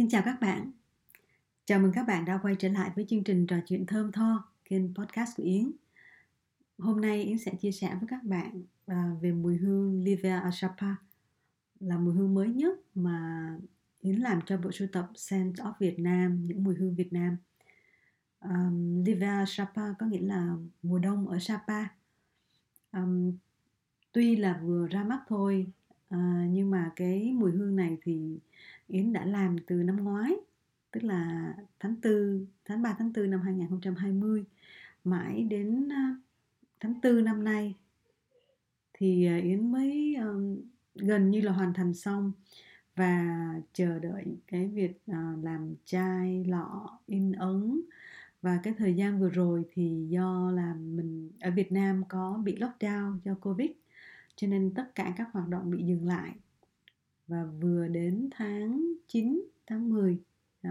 Xin chào các bạn. Chào mừng các bạn đã quay trở lại với chương trình trò chuyện thơm tho kênh podcast của Yến. Hôm nay Yến sẽ chia sẻ với các bạn à, về mùi hương Livia Ashapa à là mùi hương mới nhất mà Yến làm cho bộ sưu tập Scent of Việt Nam, những mùi hương Việt Nam. Um, Livia à Sapa có nghĩa là mùa đông ở Sapa. Um, tuy là vừa ra mắt thôi Ờ, nhưng mà cái mùi hương này thì Yến đã làm từ năm ngoái tức là tháng 4, tháng 3 tháng 4 năm 2020 mãi đến ờ, tháng 4 năm nay thì ờ, Yến mới um, gần như là hoàn thành xong và chờ đợi cái việc uh, làm chai lọ in ấn. Và cái thời gian vừa rồi thì do là mình ở Việt Nam có bị lockdown do Covid cho nên tất cả các hoạt động bị dừng lại. Và vừa đến tháng 9 tháng 10 ờ,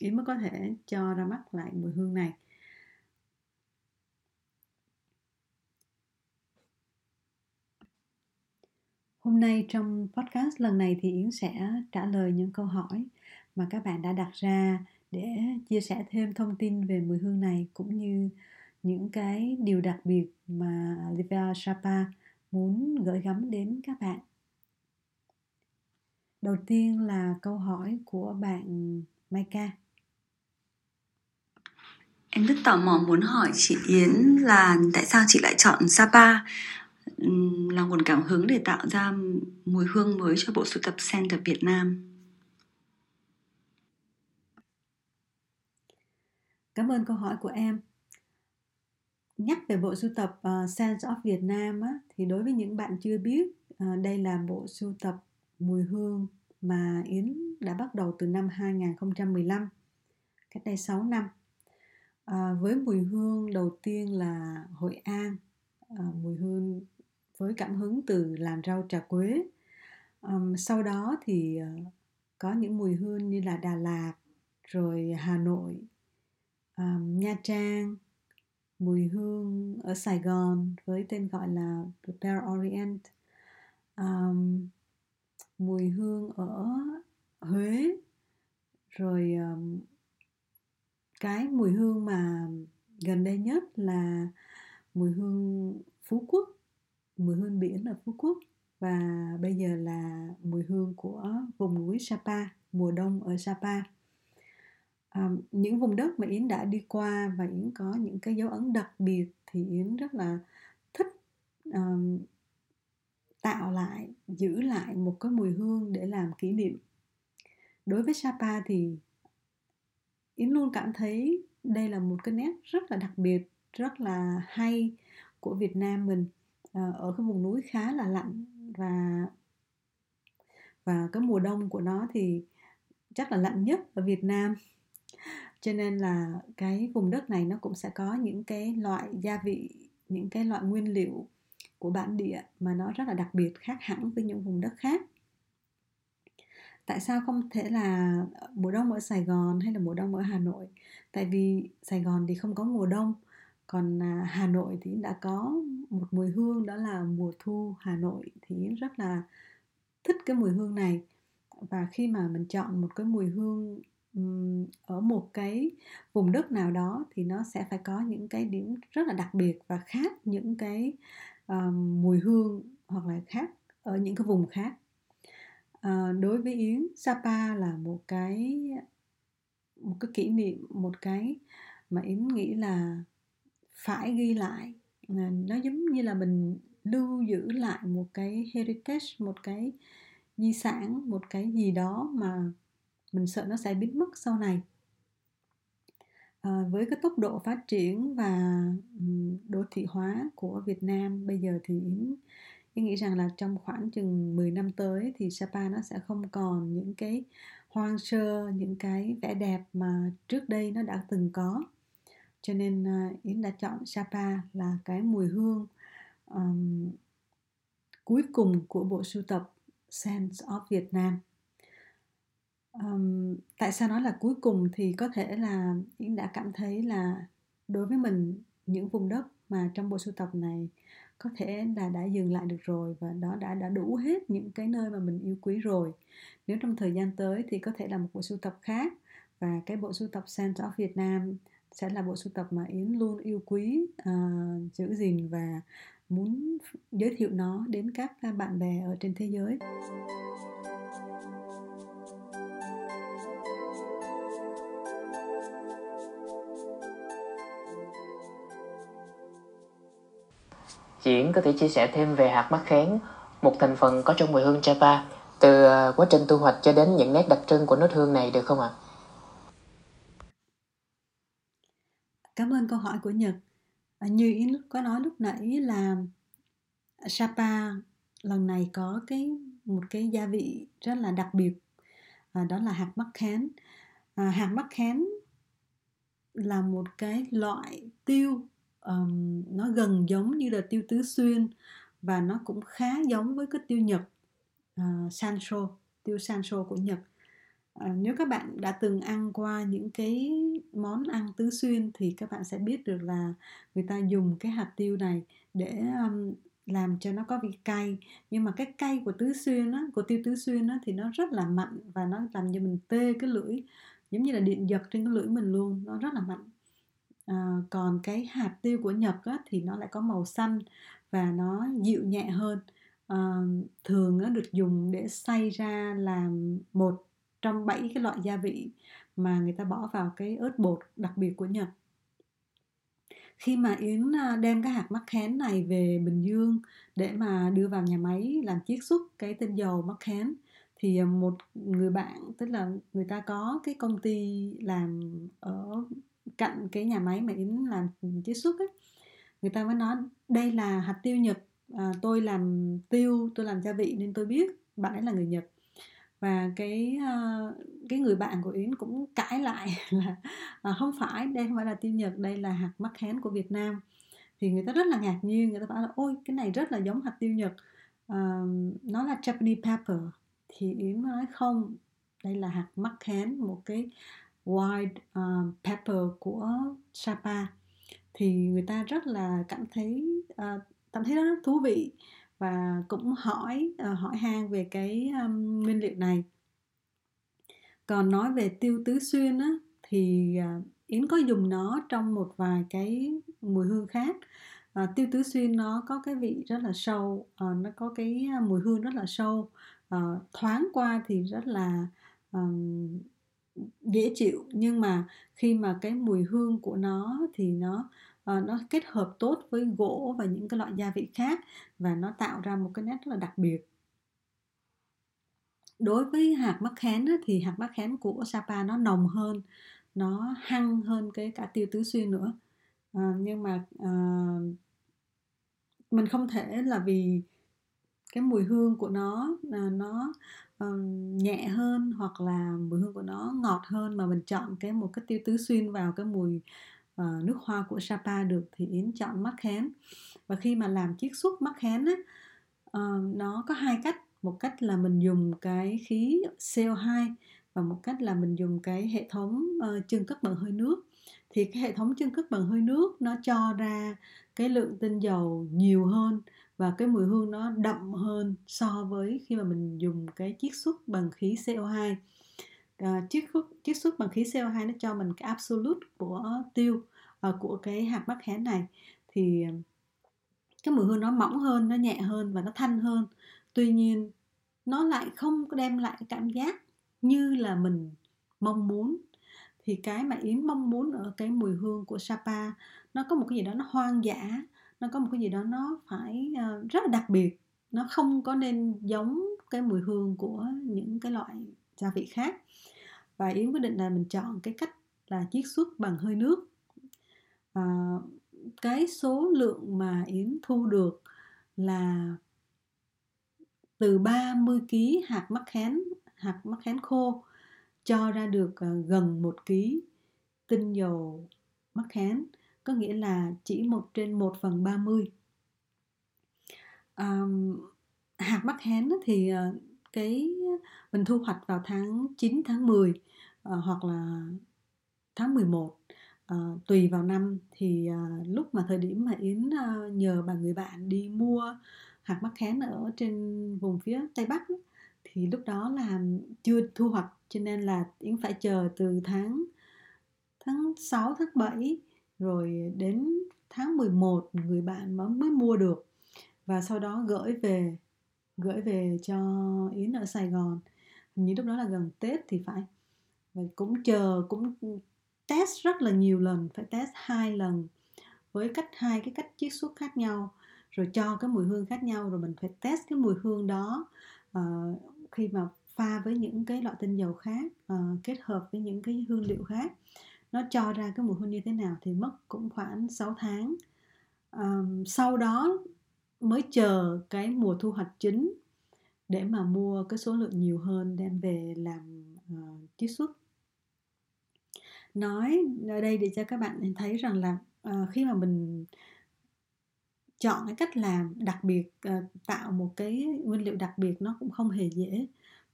Yến mới có thể cho ra mắt lại mùi hương này. Hôm nay trong podcast lần này thì Yến sẽ trả lời những câu hỏi mà các bạn đã đặt ra để chia sẻ thêm thông tin về mùi hương này, cũng như những cái điều đặc biệt mà Livia Sapa muốn gửi gắm đến các bạn. Đầu tiên là câu hỏi của bạn Maika. Em rất tò mò muốn hỏi chị Yến là tại sao chị lại chọn Sapa là nguồn cảm hứng để tạo ra mùi hương mới cho bộ sưu tập Scent of Việt Nam. Cảm ơn câu hỏi của em. Nhắc về bộ sưu tập ờ, uh, Sense of Việt Nam á, thì đối với những bạn chưa biết, uh, đây là bộ sưu tập mùi hương mà Yến đã bắt đầu từ năm 2015, cách đây 6 năm. À, với mùi hương đầu tiên là Hội An, à, mùi hương với cảm hứng từ làm rau trà quế. Um, sau đó thì uh, có những mùi hương như là Đà Lạt, rồi Hà Nội, um, Nha Trang, mùi hương ở Sài Gòn với tên gọi là Prepare Orient. Um, mùi hương ở Huế rồi um, cái mùi hương mà gần đây nhất là mùi hương Phú Quốc mùi hương biển ở Phú Quốc và bây giờ là mùi hương của vùng núi Sapa mùa đông ở Sapa à, những vùng đất mà Yến đã đi qua và Yến có những cái dấu ấn đặc biệt thì Yến rất là thích um, tạo lại giữ lại một cái mùi hương để làm kỷ niệm. Đối với Sapa thì Yến luôn cảm thấy đây là một cái nét rất là đặc biệt rất là hay của Việt Nam mình ờ, ở cái vùng núi khá là lạnh và và cái mùa đông của nó thì chắc là lạnh nhất ở Việt Nam cho nên là cái vùng đất này nó cũng sẽ có những cái loại gia vị, những cái loại nguyên liệu của bản địa mà nó rất là đặc biệt khác hẳn với những vùng đất khác. Tại sao không thể là mùa đông ở Sài Gòn hay là mùa đông ở Hà Nội? Tại vì Sài Gòn thì không có mùa đông, còn à, Hà Nội thì đã có một mùi hương, đó là mùa thu Hà Nội thì rất là thích cái mùi hương này. Và khi mà mình chọn một cái mùi hương ở một cái vùng đất nào đó thì nó sẽ phải có những cái điểm rất là đặc biệt và khác những cái um, mùi hương hoặc là khác ở những cái vùng khác. À, đối với yến sapa là một cái một cái kỷ niệm một cái mà yến nghĩ là phải ghi lại. Nó giống như là mình lưu giữ lại một cái heritage một cái di sản một cái gì đó mà mình sợ nó sẽ biến mất sau này. À, với cái tốc độ phát triển và đô thị hóa của Việt Nam bây giờ thì Yến, Yến nghĩ rằng là trong khoảng chừng 10 năm tới thì Sapa nó sẽ không còn những cái hoang sơ những cái vẻ đẹp mà trước đây nó đã từng có. Cho nên ờ, Yến đã chọn Sapa là cái mùi hương um, cuối cùng của bộ sưu tập Sense of Việt Nam um, tại sao nói là cuối cùng thì có thể là yến đã cảm thấy là đối với mình những vùng đất mà trong bộ sưu tập này có thể là đã dừng lại được rồi và đó đã đã đủ hết những cái nơi mà mình yêu quý rồi nếu trong thời gian tới thì có thể là một bộ sưu tập khác và cái bộ sưu tập Center of Việt Nam sẽ là bộ sưu tập mà Yến luôn yêu quý uh, giữ gìn và muốn giới thiệu nó đến các bạn bè ở trên thế giới. Diễn có thể chia sẻ thêm về hạt mắc khén, một thành phần có trong mùi hương Java, từ ờ, quá trình thu hoạch cho đến những nét đặc trưng của nốt hương này được không ạ? Cảm ơn câu hỏi của Nhật. À, như Yến có nói lúc nãy là Sapa lần này có cái một cái gia vị rất là đặc biệt à, đó là hạt mắc khén. À, hạt mắc khén là một cái loại tiêu um, nó gần giống như là tiêu tứ xuyên và nó cũng khá giống với cái tiêu nhật uh, sancho tiêu sancho của nhật. Uh, nếu các bạn đã từng ăn qua những cái món ăn tứ xuyên thì các bạn sẽ biết được là người ta dùng cái hạt tiêu này để um, làm cho nó có vị cay. Nhưng mà cái cay của tứ xuyên á, của tiêu tứ xuyên á, thì nó rất là mạnh và nó làm cho mình tê cái lưỡi giống như là điện giật trên cái lưỡi mình luôn nó rất là mạnh à, còn cái hạt tiêu của nhật á, thì nó lại có màu xanh và nó dịu nhẹ hơn. À, thường nó được dùng để xay ra làm một trong bảy cái loại gia vị mà người ta bỏ vào cái ớt bột đặc biệt của nhật. Khi mà yến à, đem cái hạt mắc khén này về bình dương để mà đưa vào nhà máy làm chiết xuất cái tinh dầu mắc khén thì à, một người bạn tức là người ta có cái công ty làm ở cạnh cái nhà máy mà yến làm chiết xuất ấy người ta mới nói đây là hạt tiêu nhật à, tôi làm tiêu tôi làm gia vị nên tôi biết bạn ấy là người nhật. Và cái uh, cái người bạn của yến cũng cãi lại là à, không phải đây không phải là tiêu nhật đây là hạt mắc khén của việt nam. Thì người ta rất là ngạc nhiên người ta bảo là ôi cái này rất là giống hạt tiêu nhật. À, nó là japanese pepper. Thì yến nói không đây là hạt mắc khén một cái white uh, pepper của Sapa. Thì người ta rất là cảm thấy uh, cảm thấy rất thú vị và cũng hỏi uh, hỏi han về cái um, nguyên liệu này. Còn nói về tiêu tứ xuyên á thì uh, yến có dùng nó trong một vài cái mùi hương khác. À, tiêu tứ xuyên nó có cái vị rất là sâu à, nó có cái mùi hương rất là sâu. À, thoáng qua thì rất là um, dễ chịu nhưng mà khi mà cái mùi hương của nó thì nó uh, nó kết hợp tốt với gỗ và những cái loại gia vị khác và nó tạo ra một cái nét rất là đặc biệt. Đối với hạt mắc khén á, thì hạt mắc khén của Sapa nó nồng hơn nó hăng hơn cái cả tiêu tứ xuyên nữa. À, nhưng mà à, mình không thể là vì cái mùi hương của nó à, nó um, nhẹ hơn hoặc là mùi hương của nó ngọt hơn mà mình chọn cái một cái tiêu tứ xuyên vào cái mùi uh, nước hoa của Sapa được thì Yến chọn mắc khén và khi mà làm chiết xuất mắc khén á uh, nó có hai cách. Một cách là mình dùng cái khí CO2 và một cách là mình dùng cái hệ thống uh, cất bằng hơi nước. Thì cái hệ thống chân cất bằng hơi nước nó cho ra cái lượng tinh dầu nhiều hơn và cái mùi hương nó đậm hơn so với khi mà mình dùng cái chiết xuất bằng khí CO2 à, ờ, chiết xuất chiết xuất bằng khí CO2 nó cho mình cái absolute của tiêu à, của cái hạt mắc khén này. Thì cái mùi hương nó mỏng hơn nó nhẹ hơn và nó thanh hơn. Tuy nhiên nó lại không đem lại cảm giác như là mình mong muốn. Thì cái mà yến mong muốn ở cái mùi hương của sapa nó có một cái gì đó nó hoang dã nó có một cái gì đó nó phải uh, rất là đặc biệt. Nó không có nên giống cái mùi hương của những cái loại gia vị khác. Và yến quyết định là mình chọn cái cách là chiết xuất bằng hơi nước. À, cái số lượng mà yến thu được là từ 30 kg hạt mắc khén hạt mắc hén khô cho ra được ờ, gần 1 kg tinh dầu mắc hén có nghĩa là chỉ 1 trên 1 phần 30 à, hạt mắc hén thì ờ, cái mình thu hoạch vào tháng 9 tháng 10 à, ờ, hoặc là tháng 11 à, tùy vào năm. Thì à, lúc mà thời điểm mà yến à, nhờ bà người bạn đi mua hạt mắc hén ở trên vùng phía tây bắc ấy, thì lúc đó là chưa thu hoạch cho nên là yến phải chờ từ tháng tháng 6, tháng 7 rồi đến tháng 11 người bạn mới mua được. Và sau đó gửi về gửi về cho Yến ở Sài Gòn. Hình như lúc đó là gần Tết thì phải. Và cũng chờ cũng test rất là nhiều lần phải test hai lần với cách hai cái cách chiết xuất khác nhau rồi cho cái mùi hương khác nhau rồi mình phải test cái mùi hương đó uh, khi mà pha với những cái loại tinh dầu khác uh, kết hợp với những cái hương liệu khác nó cho ra cái mùi hương như thế nào thì mất cũng khoảng 6 tháng. Um, sau đó mới chờ cái mùa thu hoạch chính để mà mua cái số lượng nhiều hơn đem về làm uh, chiết xuất. Nói ở đây để cho các bạn thấy rằng là uh, khi mà mình chọn cái cách làm đặc biệt ờ, tạo một cái nguyên liệu đặc biệt nó cũng không hề dễ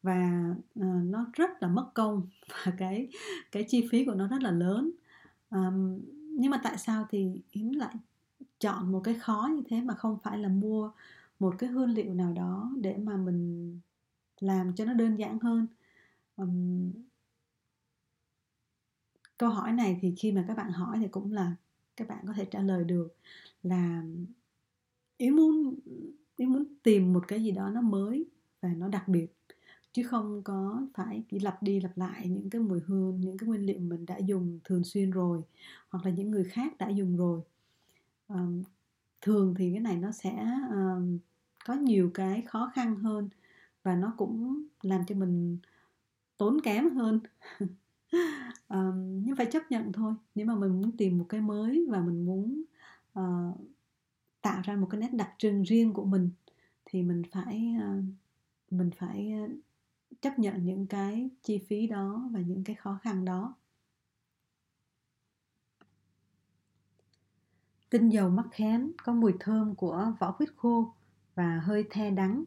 và ờ, nó rất là mất công và cái cái chi phí của nó rất là lớn. Um, nhưng mà tại sao thì yến lại chọn một cái khó như thế mà không phải là mua một cái hương liệu nào đó để mà mình làm cho nó đơn giản hơn? Um, câu hỏi này thì khi mà các bạn hỏi thì cũng là các bạn có thể trả lời được là ý muốn ý muốn tìm một cái gì đó nó mới và nó đặc biệt chứ không có phải chỉ lặp đi lặp lại những cái mùi hương những cái nguyên liệu mình đã dùng thường xuyên rồi hoặc là những người khác đã dùng rồi. Um, thường thì cái này nó sẽ um, có nhiều cái khó khăn hơn và nó cũng làm cho mình tốn kém hơn. Um, nhưng phải chấp nhận thôi nếu mà mình muốn tìm một cái mới và mình muốn uh, tạo ra một cái nét đặc trưng riêng của mình thì mình phải ờ, mình phải ờ, chấp nhận những cái chi phí đó và những cái khó khăn đó. Tinh dầu mắc khén có mùi thơm của vỏ quýt khô và hơi the đắng.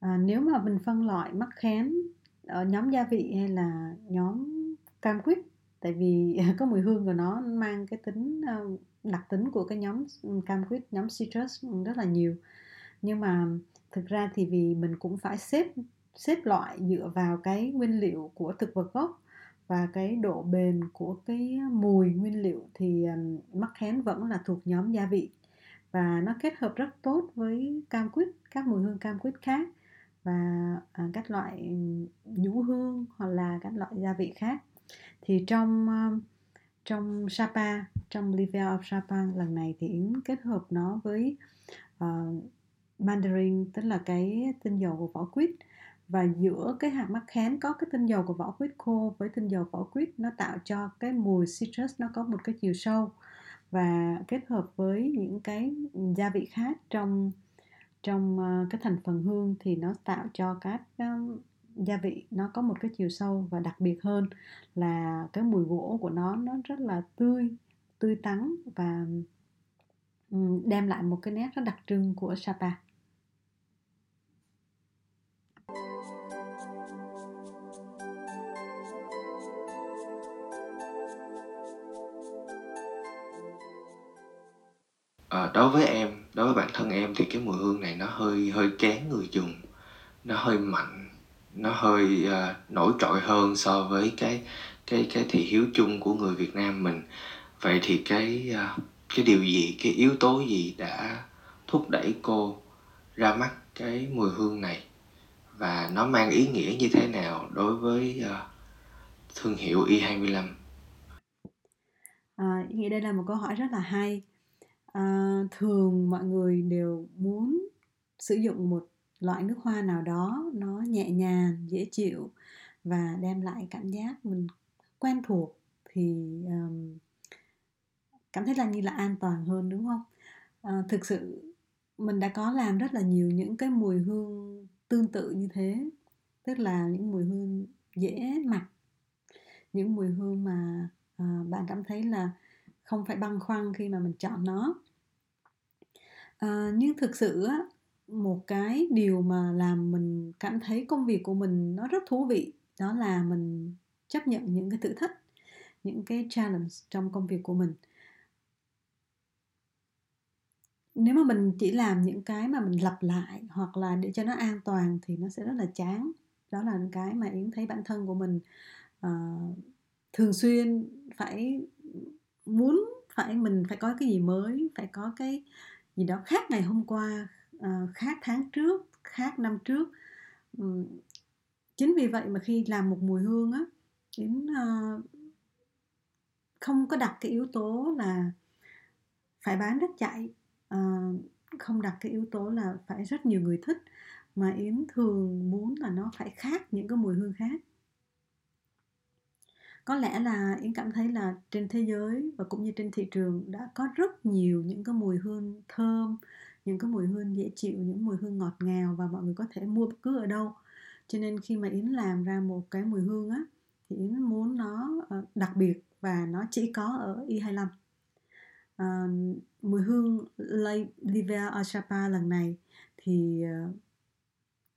À, nếu mà mình phân loại mắc khén ở nhóm gia vị hay là nhóm cam quýt tại vì có mùi hương của nó mang cái tính ờ, đặc tính của cái nhóm ừ, cam quýt, nhóm citrus rất là nhiều. Nhưng mà thực ra thì vì mình cũng phải xếp xếp loại dựa vào cái nguyên liệu của thực vật gốc và cái độ bền của cái mùi nguyên liệu thì ờ, mắc khén vẫn là thuộc nhóm gia vị. Và nó kết hợp rất tốt với cam quýt, các mùi hương cam quýt khác và ờ, các loại ừ, nhũ hương hoặc là các loại gia vị khác thì trong ờ, trong Sapa trong Level of Sapa lần này thì Yến kết hợp nó với uh, mandarin tức là cái tinh dầu của vỏ quýt. Và giữa cái hạt mắc khén có cái tinh dầu của vỏ quýt khô với tinh dầu vỏ quýt nó tạo cho cái mùi citrus nó có một cái chiều sâu. Và kết hợp với những cái gia vị khác trong trong ờ, cái thành phần hương thì nó tạo cho các gia vị nó có một cái chiều sâu và đặc biệt hơn là cái mùi gỗ của nó nó rất là tươi tươi tắn và ừ, đem lại một cái nét rất đặc trưng của Sapa. À, đối với em, đối với bản thân em thì cái mùi hương này nó hơi hơi kén người dùng, nó hơi mạnh, nó hơi uh, nổi trội hơn so với cái cái cái thị hiếu chung của người Việt Nam mình. Vậy thì cái uh, cái điều gì, cái yếu tố gì đã thúc đẩy cô ra mắt cái mùi hương này và nó mang ý nghĩa như thế nào đối với uh, thương hiệu e Y25? À, nghĩ đây là một câu hỏi rất là hay à, thường mọi người đều muốn sử dụng một loại nước hoa nào đó nó nhẹ nhàng dễ chịu và đem lại cảm giác mình quen thuộc thì um, cảm thấy là như là an toàn hơn đúng không? À, thực sự mình đã có làm rất là nhiều những cái mùi hương tương tự như thế tức là những mùi hương dễ mặc những mùi hương mà à, bạn cảm thấy là không phải băn khoăn khi mà mình chọn nó. À, nhưng thực sự á một cái điều mà làm mình cảm thấy công việc của mình nó rất thú vị đó là mình chấp nhận những cái thử thách những cái challenge trong công việc của mình. Nếu mà mình chỉ làm những cái mà mình lặp lại hoặc là để cho nó an toàn thì nó sẽ rất là chán. Đó là cái mà yến thấy bản thân của mình uh, thường xuyên phải muốn phải mình phải có cái gì mới phải có cái gì đó khác ngày hôm qua uh, khác tháng trước khác năm trước. Um, chính vì vậy mà khi làm một mùi hương á đến uh, không có đặt cái yếu tố là phải bán rất chạy uh, không đặt cái yếu tố là phải rất nhiều người thích mà yến thường muốn là nó phải khác những cái mùi hương khác. Có lẽ là yến cảm thấy là trên thế giới và cũng như trên thị trường đã có rất nhiều những cái mùi hương thơm những cái mùi hương dễ chịu những mùi hương ngọt ngào và mọi người có thể mua bất cứ ở đâu. Cho nên khi mà yến làm ra một cái mùi hương á thì yến muốn nó ờ, đặc biệt và nó chỉ có ở y 25 à, mùi hương Liver Achapa lần này thì ờ,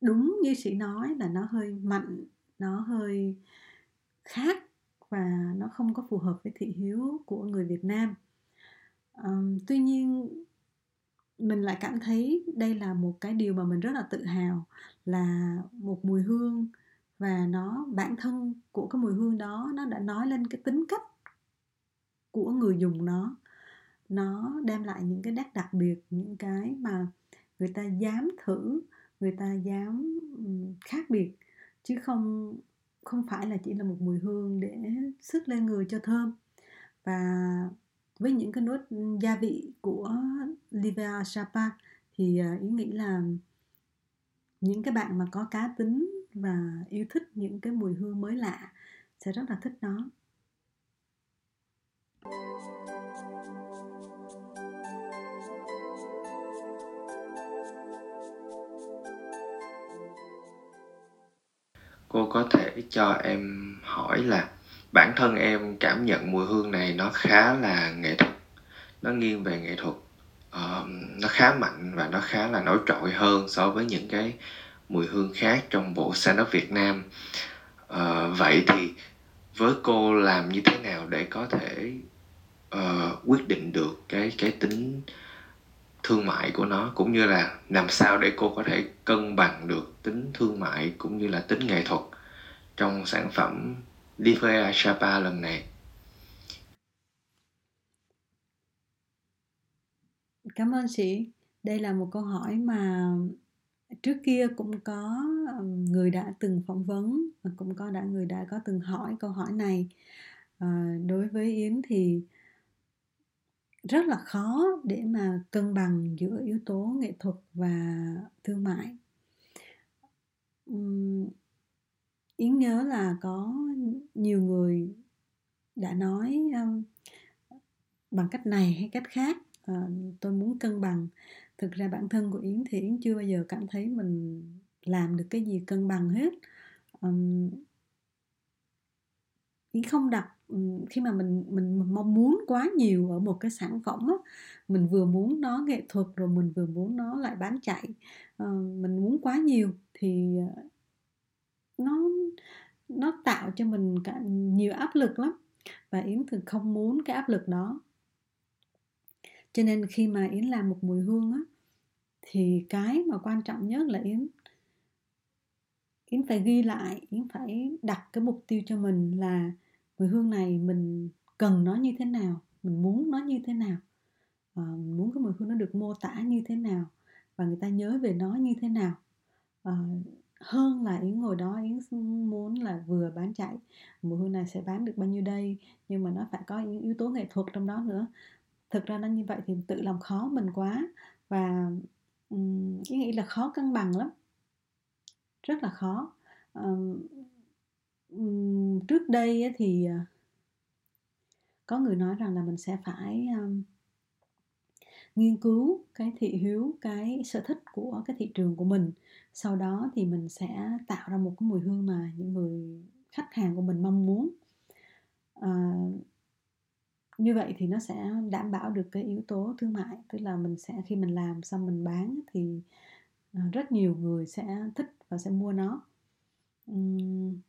đúng như chị nói là nó hơi mạnh nó hơi khác và nó không có phù hợp với thị hiếu của người Việt Nam. Um, tuy nhiên mình lại cảm thấy đây là một cái điều mà mình rất là tự hào, là một mùi hương và nó, bản thân của cái mùi hương đó nó đã nói lên cái tính cách của người dùng nó. Nó đem lại những cái nét đặc biệt, những cái mà người ta dám thử, người ta dám khác biệt, chứ không không phải là chỉ là một mùi hương để sức lên người cho thơm. Và với những cái nốt gia vị của Livia Sapa thì ờ, ý nghĩ là những cái bạn mà có cá tính và yêu thích những cái mùi hương mới lạ sẽ rất là thích nó. Cô có thể cho em hỏi là bản thân em cảm nhận mùi hương này nó khá là nghệ thuật. Nó nghiêng về nghệ thuật. Uh, nó khá mạnh và nó khá là nổi trội hơn so với những cái mùi hương khác trong bộ sản up Việt Nam. Uh, vậy thì với cô làm như thế nào để có thể uh, quyết định được cái cái tính thương mại của nó cũng như là làm sao để cô có thể cân bằng được tính thương mại cũng như là tính nghệ thuật trong sản phẩm đi Livrea Sapa lần này. Cảm ơn chị. Đây là một câu hỏi mà trước kia cũng có người đã từng phỏng vấn và cũng có đã người đã có từng hỏi câu hỏi này. À, đối với Yến thì rất là khó để mà cân bằng giữa yếu tố nghệ thuật và thương mại yến nhớ là có nhiều người đã nói um, bằng cách này hay cách khác uh, tôi muốn cân bằng. Thực ra bản thân của yến thì yến chưa bao giờ cảm thấy mình làm được cái gì cân bằng hết. Um, yến không đặt khi mà mình mình mong muốn quá nhiều ở một cái sản phẩm á, mình vừa muốn nó nghệ thuật rồi mình vừa muốn nó lại bán chạy uh, mình muốn quá nhiều thì ờ, nó nó tạo cho mình cả nhiều áp lực lắm. Và yến thường không muốn cái áp lực đó. Cho nên khi mà yến làm một mùi hương á thì cái mà quan trọng nhất là yến yến phải ghi lại yến phải đặt cái mục tiêu cho mình là mùi hương này mình cần nó như thế nào mình muốn nó như thế nào à, mình muốn cái mùi hương nó được mô tả như thế nào và người ta nhớ về nó như thế nào. À, hơn là yến ngồi đó yến muốn là vừa bán chạy mùa hương này sẽ bán được bao nhiêu đây nhưng mà nó phải có những yếu tố nghệ thuật trong đó nữa. Thực ra nó như vậy thì tự làm khó mình quá và um, yến nghĩ là khó cân bằng lắm. Rất là khó. Um, trước đây thì ờ, có người nói rằng là mình sẽ phải ờ, nghiên cứu cái thị hiếu cái sở thích của cái thị trường của mình sau đó thì mình sẽ tạo ra một cái mùi hương mà những người khách hàng của mình mong muốn. À, như vậy thì nó sẽ đảm bảo được cái yếu tố thương mại tức là mình sẽ khi mình làm xong mình bán thì ờ, rất nhiều người sẽ thích và sẽ mua nó. Uhm,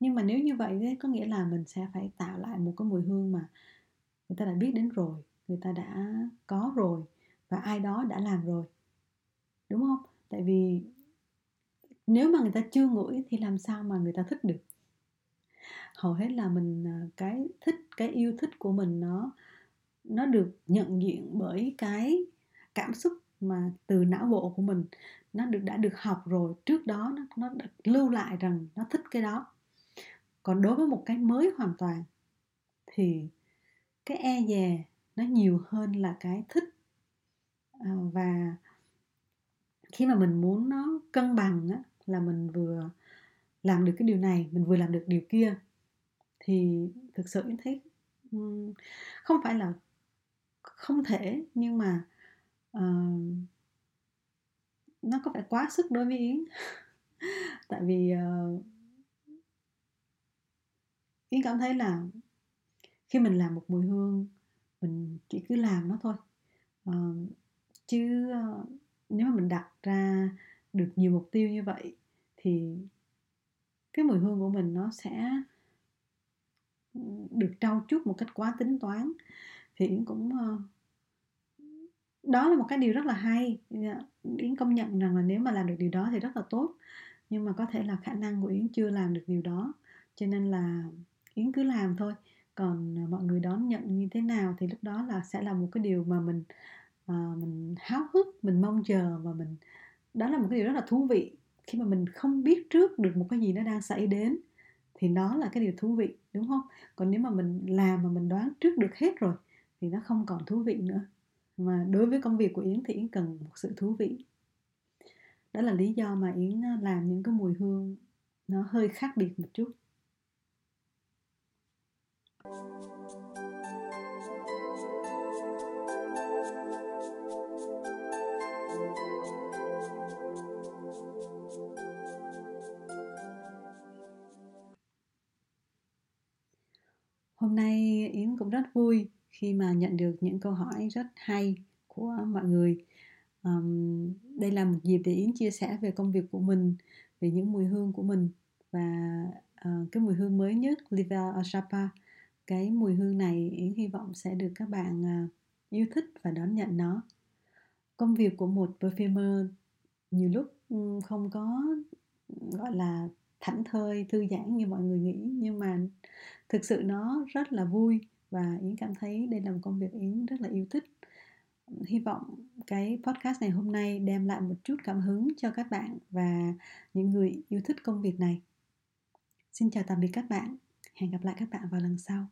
nhưng mà nếu như vậy thì có nghĩa là mình sẽ phải tạo lại một cái mùi hương mà người ta đã biết đến rồi người ta đã có rồi và ai đó đã làm rồi. Đúng không? Tại vì nếu mà người ta chưa ngửi thì làm sao mà người ta thích được? Hầu hết là mình à, cái thích cái yêu thích của mình nó nó được nhận diện bởi cái cảm xúc mà từ não bộ của mình. Nó được đã được học rồi trước đó nó nó được lưu lại rằng nó thích cái đó. Còn đối với một cái mới hoàn toàn thì cái e dè nó nhiều hơn là cái thích à, và khi mà mình muốn nó cân bằng á, là mình vừa làm được cái điều này mình vừa làm được điều kia thì thực sự em thấy không phải là không thể nhưng mà uh, nó có phải quá sức đối với yến tại vì ờ, uh, yến cảm thấy là khi mình làm một mùi hương mình chỉ cứ làm nó thôi. Uh, chứ uh, nếu mà mình đặt ra được nhiều mục tiêu như vậy, thì cái mùi hương của mình nó sẽ được trau chuốt một cách quá tính toán. Thì yến cũng ờ, đó là một cái điều rất là hay. Dạ, yến công nhận rằng là nếu mà làm được điều đó thì rất là tốt. Nhưng mà có thể là khả năng của yến chưa làm được điều đó, cho nên là yến cứ làm thôi. Còn ờ, mọi người đón nhận như thế nào thì lúc đó là sẽ là một cái điều mà mình uh, mình háo hức mình mong chờ và mình đó là một cái điều rất là thú vị. Khi mà mình không biết trước được một cái gì nó đang xảy đến thì nó là cái điều thú vị đúng không? Còn nếu mà mình làm mà mình đoán trước được hết rồi thì nó không còn thú vị nữa. Mà đối với công việc của yến thì yến cần một sự thú vị. Đó là lý do mà yến ờ, làm những cái mùi hương nó hơi khác biệt một chút. Hôm nay Yến cũng rất vui khi mà nhận được những câu hỏi rất hay của mọi người. Um, đây là một dịp để Yến chia sẻ về công việc của mình, về những mùi hương của mình và uh, cái mùi hương mới nhất Livel Ashapa. Cái mùi hương này Yến hy vọng sẽ được các bạn uh, yêu thích và đón nhận nó. Công việc của một perfumer nhiều lúc ừ, không có gọi là thảnh thơi thư giãn như mọi người nghĩ nhưng mà thực sự nó rất là vui và yến cảm thấy đây là một công việc yến rất là yêu thích. Hy vọng cái podcast này hôm nay đem lại một chút cảm hứng cho các bạn và những người yêu thích công việc này. Xin chào tạm biệt các bạn. Hẹn gặp lại các bạn vào lần sau.